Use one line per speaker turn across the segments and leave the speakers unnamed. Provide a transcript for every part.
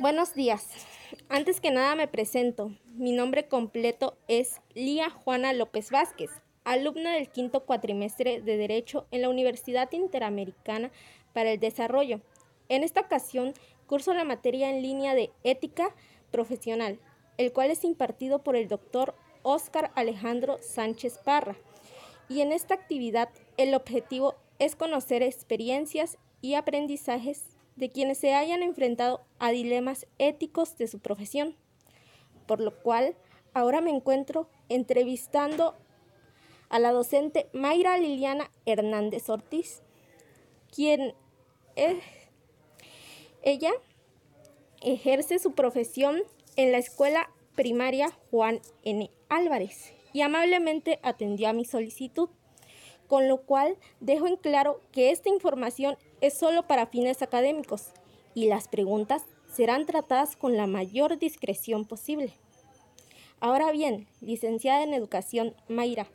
Buenos días. Antes que nada me presento. Mi nombre completo es Lía Juana López Vázquez, alumna del quinto cuatrimestre de Derecho en la Universidad Interamericana para el Desarrollo. En esta ocasión curso la materia en línea de Ética Profesional, el cual es impartido por el doctor Óscar Alejandro Sánchez Parra. Y en esta actividad el objetivo es conocer experiencias y aprendizajes de quienes se hayan enfrentado a dilemas éticos de su profesión, por lo cual ahora me encuentro entrevistando a la docente Mayra Liliana Hernández Ortiz, quien es, ella ejerce su profesión en la escuela primaria Juan N. Álvarez y amablemente atendió a mi solicitud, con lo cual dejo en claro que esta información es solo para fines académicos y las preguntas serán tratadas con la mayor discreción posible. Ahora bien, licenciada en educación Mayra,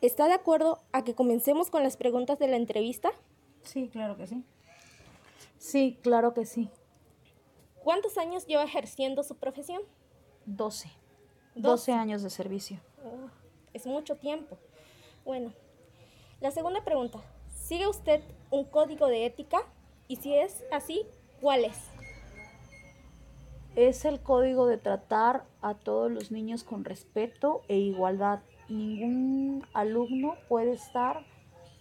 ¿está de acuerdo a que comencemos con las preguntas de la entrevista?
Sí, claro que sí. Sí, claro que sí.
¿Cuántos años lleva ejerciendo su profesión?
Doce. Doce años de servicio.
Oh, es mucho tiempo. Bueno, la segunda pregunta. ¿Sigue usted un código de ética? Y si es así, ¿cuál es?
Es el código de tratar a todos los niños con respeto e igualdad. Ningún alumno puede estar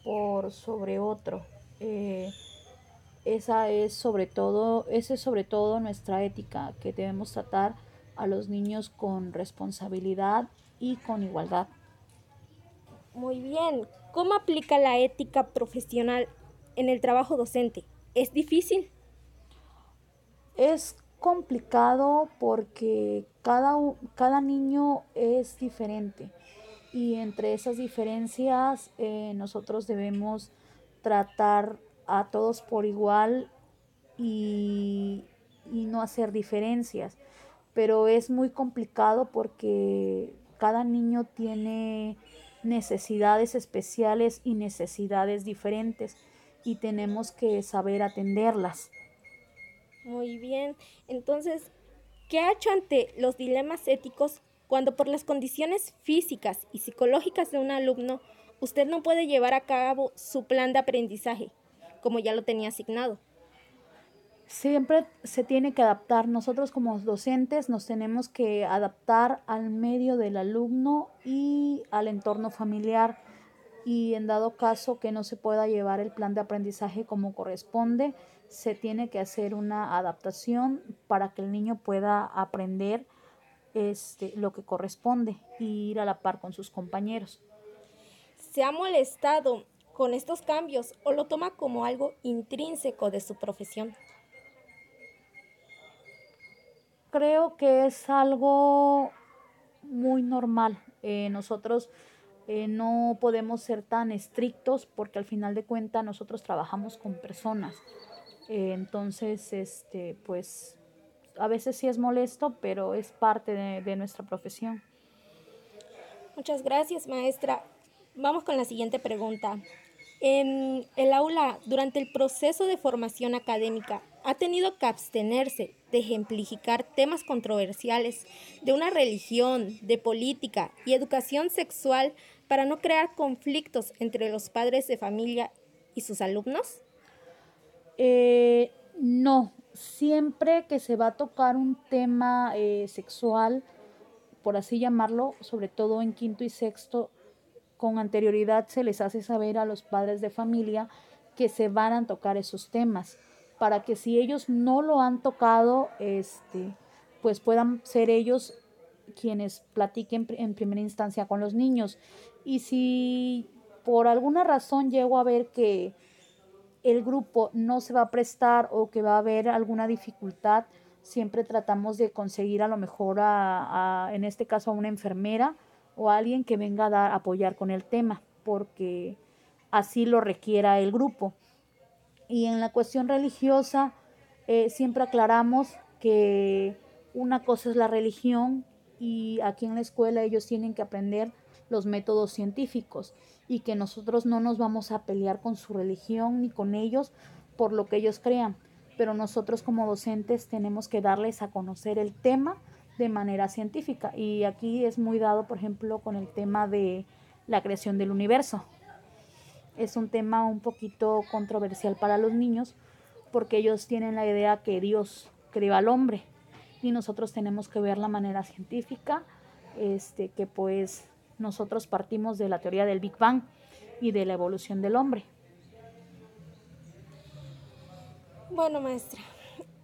por sobre otro. Eh, esa es sobre todo, esa es sobre todo nuestra ética, que debemos tratar a los niños con responsabilidad y con igualdad.
Muy bien. ¿Cómo aplica la ética profesional en el trabajo docente? ¿Es difícil?
Es complicado porque cada, cada niño es diferente y entre esas diferencias eh, nosotros debemos tratar a todos por igual y, y no hacer diferencias. Pero es muy complicado porque cada niño tiene necesidades especiales y necesidades diferentes y tenemos que saber atenderlas.
Muy bien, entonces, ¿qué ha hecho ante los dilemas éticos cuando por las condiciones físicas y psicológicas de un alumno usted no puede llevar a cabo su plan de aprendizaje? como ya lo tenía asignado.
Siempre se tiene que adaptar. Nosotros como docentes nos tenemos que adaptar al medio del alumno y al entorno familiar. Y en dado caso que no se pueda llevar el plan de aprendizaje como corresponde, se tiene que hacer una adaptación para que el niño pueda aprender este, lo que corresponde y ir a la par con sus compañeros.
¿Se ha molestado con estos cambios o lo toma como algo intrínseco de su profesión?
Creo que es algo muy normal. Eh, nosotros eh, no podemos ser tan estrictos porque al final de cuentas nosotros trabajamos con personas. Eh, entonces, este, pues a veces sí es molesto, pero es parte de nuestra profesión.
Muchas gracias, maestra. Vamos con la siguiente pregunta. En el aula, durante el proceso de formación académica, ha tenido que abstenerse de ejemplificar temas controversiales de una religión, de política y educación sexual para no crear conflictos entre los padres de familia y sus alumnos?
Eh, no, siempre que se va a tocar un tema eh, sexual, por así llamarlo, sobre todo en quinto y sexto, con anterioridad se les hace saber a los padres de familia que se van a tocar esos temas para que si ellos no lo han tocado, este, pues puedan ser ellos quienes platiquen en primera instancia con los niños. Y si por alguna razón llego a ver que el grupo no se va a prestar o que va a haber alguna dificultad, siempre tratamos de conseguir a lo mejor a, a en este caso a una enfermera o alguien que venga a dar, apoyar con el tema, porque así lo requiera el grupo. Y en la cuestión religiosa, eh, siempre aclaramos que una cosa es la religión y aquí en la escuela ellos tienen que aprender los métodos científicos y que nosotros no nos vamos a pelear con su religión ni con ellos por lo que ellos crean. pero nosotros como docentes tenemos que darles a conocer el tema de manera científica. Y aquí es muy dado, por ejemplo, con el tema de la creación del universo. Es un tema un poquito controversial para los niños porque ellos tienen la idea que Dios creó al hombre y nosotros tenemos que ver la manera científica, este, que pues nosotros partimos de la teoría del Big Bang y de la evolución del hombre.
Bueno, maestra,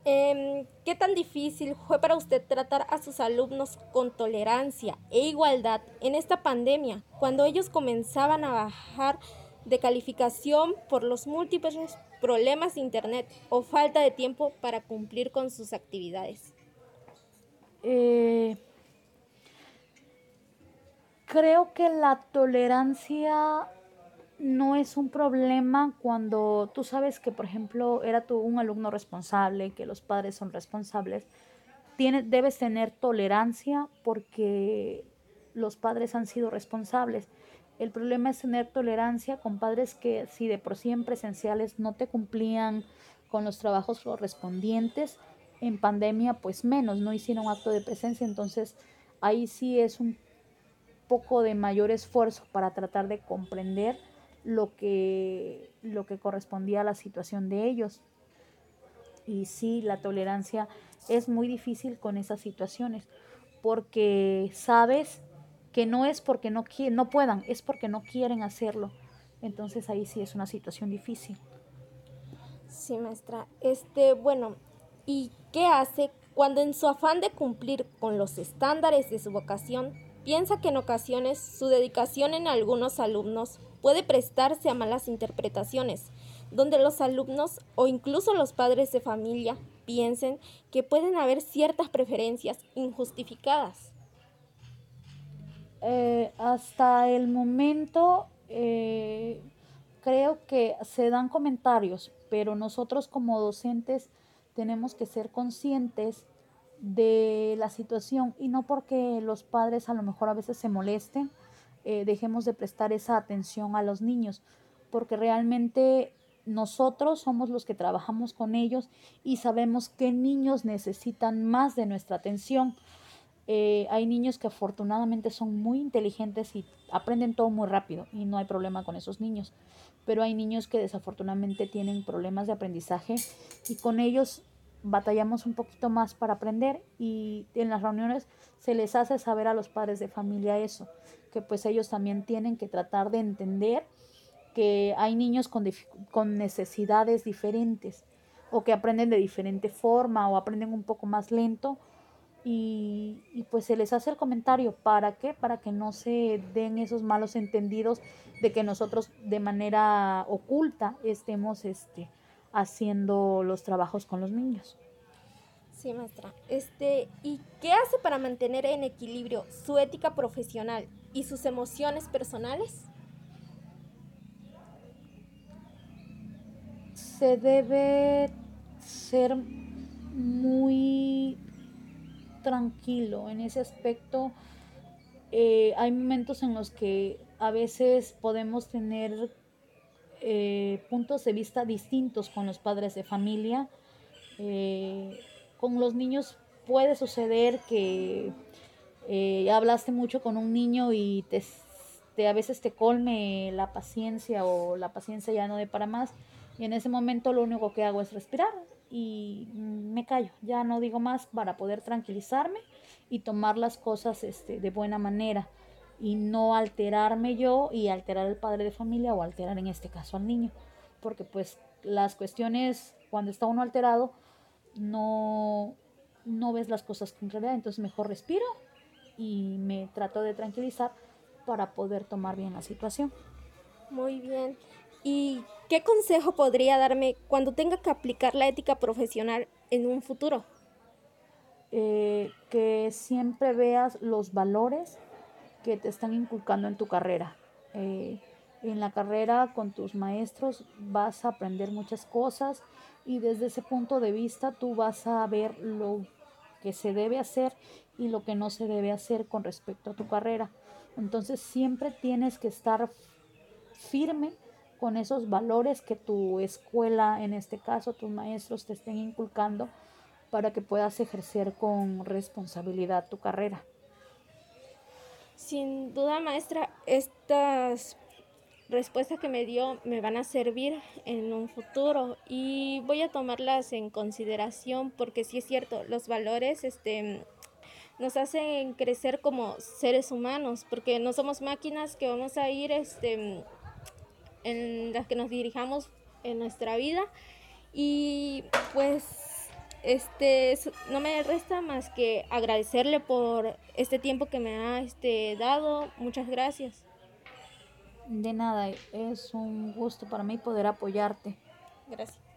em, ¿qué tan difícil fue para usted tratar a sus alumnos con tolerancia e igualdad en esta pandemia, cuando ellos comenzaban a bajar de calificación por los múltiples problemas de Internet o falta de tiempo para cumplir con sus actividades?
Eh, creo que la tolerancia no es un problema cuando tú sabes que, por ejemplo, era tú un alumno responsable, que los padres son responsables. debes tener tolerancia porque los padres han sido responsables. El problema es tener tolerancia con padres que si de por sí en presenciales no te cumplían con los trabajos correspondientes, en pandemia pues menos, no hicieron acto de presencia, entonces ahí sí es un poco de mayor esfuerzo para tratar de comprender lo que, lo que correspondía a la situación de ellos. Y sí, la tolerancia es muy difícil con esas situaciones, porque sabes que no es porque no, no puedan, es porque no quieren hacerlo. Entonces ahí sí es una situación difícil.
Sí, maestra. Este, bueno, ¿y qué hace cuando en su afán de cumplir con los estándares de su vocación, piensa que en ocasiones su dedicación en algunos alumnos puede prestarse a malas interpretaciones, donde los alumnos o incluso los padres de familia piensen que pueden haber ciertas preferencias injustificadas.
Eh, hasta el momento eh, creo que se dan comentarios, pero nosotros como docentes tenemos que ser conscientes de la situación y no porque los padres a lo mejor a veces se molesten, eh, dejemos de prestar esa atención a los niños, porque realmente nosotros somos los que trabajamos con ellos y sabemos qué niños necesitan más de nuestra atención. Eh, hay niños que afortunadamente son muy inteligentes y aprenden todo muy rápido y no hay problema con esos niños, pero hay niños que desafortunadamente tienen problemas de aprendizaje y con ellos batallamos un poquito más para aprender y en las reuniones se les hace saber a los padres de familia eso, que pues ellos también tienen que tratar de entender que hay niños con, con necesidades diferentes o que aprenden de diferente forma o aprenden un poco más lento y, y, pues se les hace el comentario, ¿para qué? Para que no se den esos malos entendidos de que nosotros de manera oculta estemos este, haciendo los trabajos con los niños.
Sí, maestra. Este, ¿y qué hace para mantener en equilibrio su ética profesional y sus emociones personales?
Se debe ser muy tranquilo en ese aspecto. Eh, hay momentos en los que a veces podemos tener eh, puntos de vista distintos con los padres de familia. Eh, con los niños puede suceder que hablaste mucho con un niño y te, a veces te colme la paciencia o la paciencia ya no de para más. Y en ese momento lo único que hago es respirar y me callo. Ya no digo más para poder tranquilizarme y tomar las cosas este, de buena manera y no alterarme yo y alterar al padre de familia o alterar en este caso al niño. Porque pues las cuestiones cuando está uno alterado no, no ves las cosas con realidad, entonces mejor respiro y me trato de tranquilizar para poder tomar bien la situación.
Muy bien. ¿Y qué consejo podría darme cuando tenga que aplicar la ética profesional en un futuro?
Eh, que siempre veas los valores que te están inculcando en tu carrera. Eh, en la carrera con tus maestros vas a aprender muchas cosas y desde ese punto de vista tú vas a ver lo que se debe hacer y lo que no se debe hacer con respecto a tu carrera. Entonces siempre tienes que estar firme con esos valores que tu escuela, en este caso tus maestros, te estén inculcando para que puedas ejercer con responsabilidad tu carrera.
Sin duda, maestra, estas respuestas que me dio me van a servir en un futuro y voy a tomarlas en consideración porque sí es cierto, los valores este, nos hacen crecer como seres humanos porque no somos máquinas que vamos a ir este, en las que nos dirijamos en nuestra vida y pues este no me resta más que agradecerle por este tiempo que me ha este, dado. Muchas gracias.
De nada, es un gusto para mí poder apoyarte.
Gracias.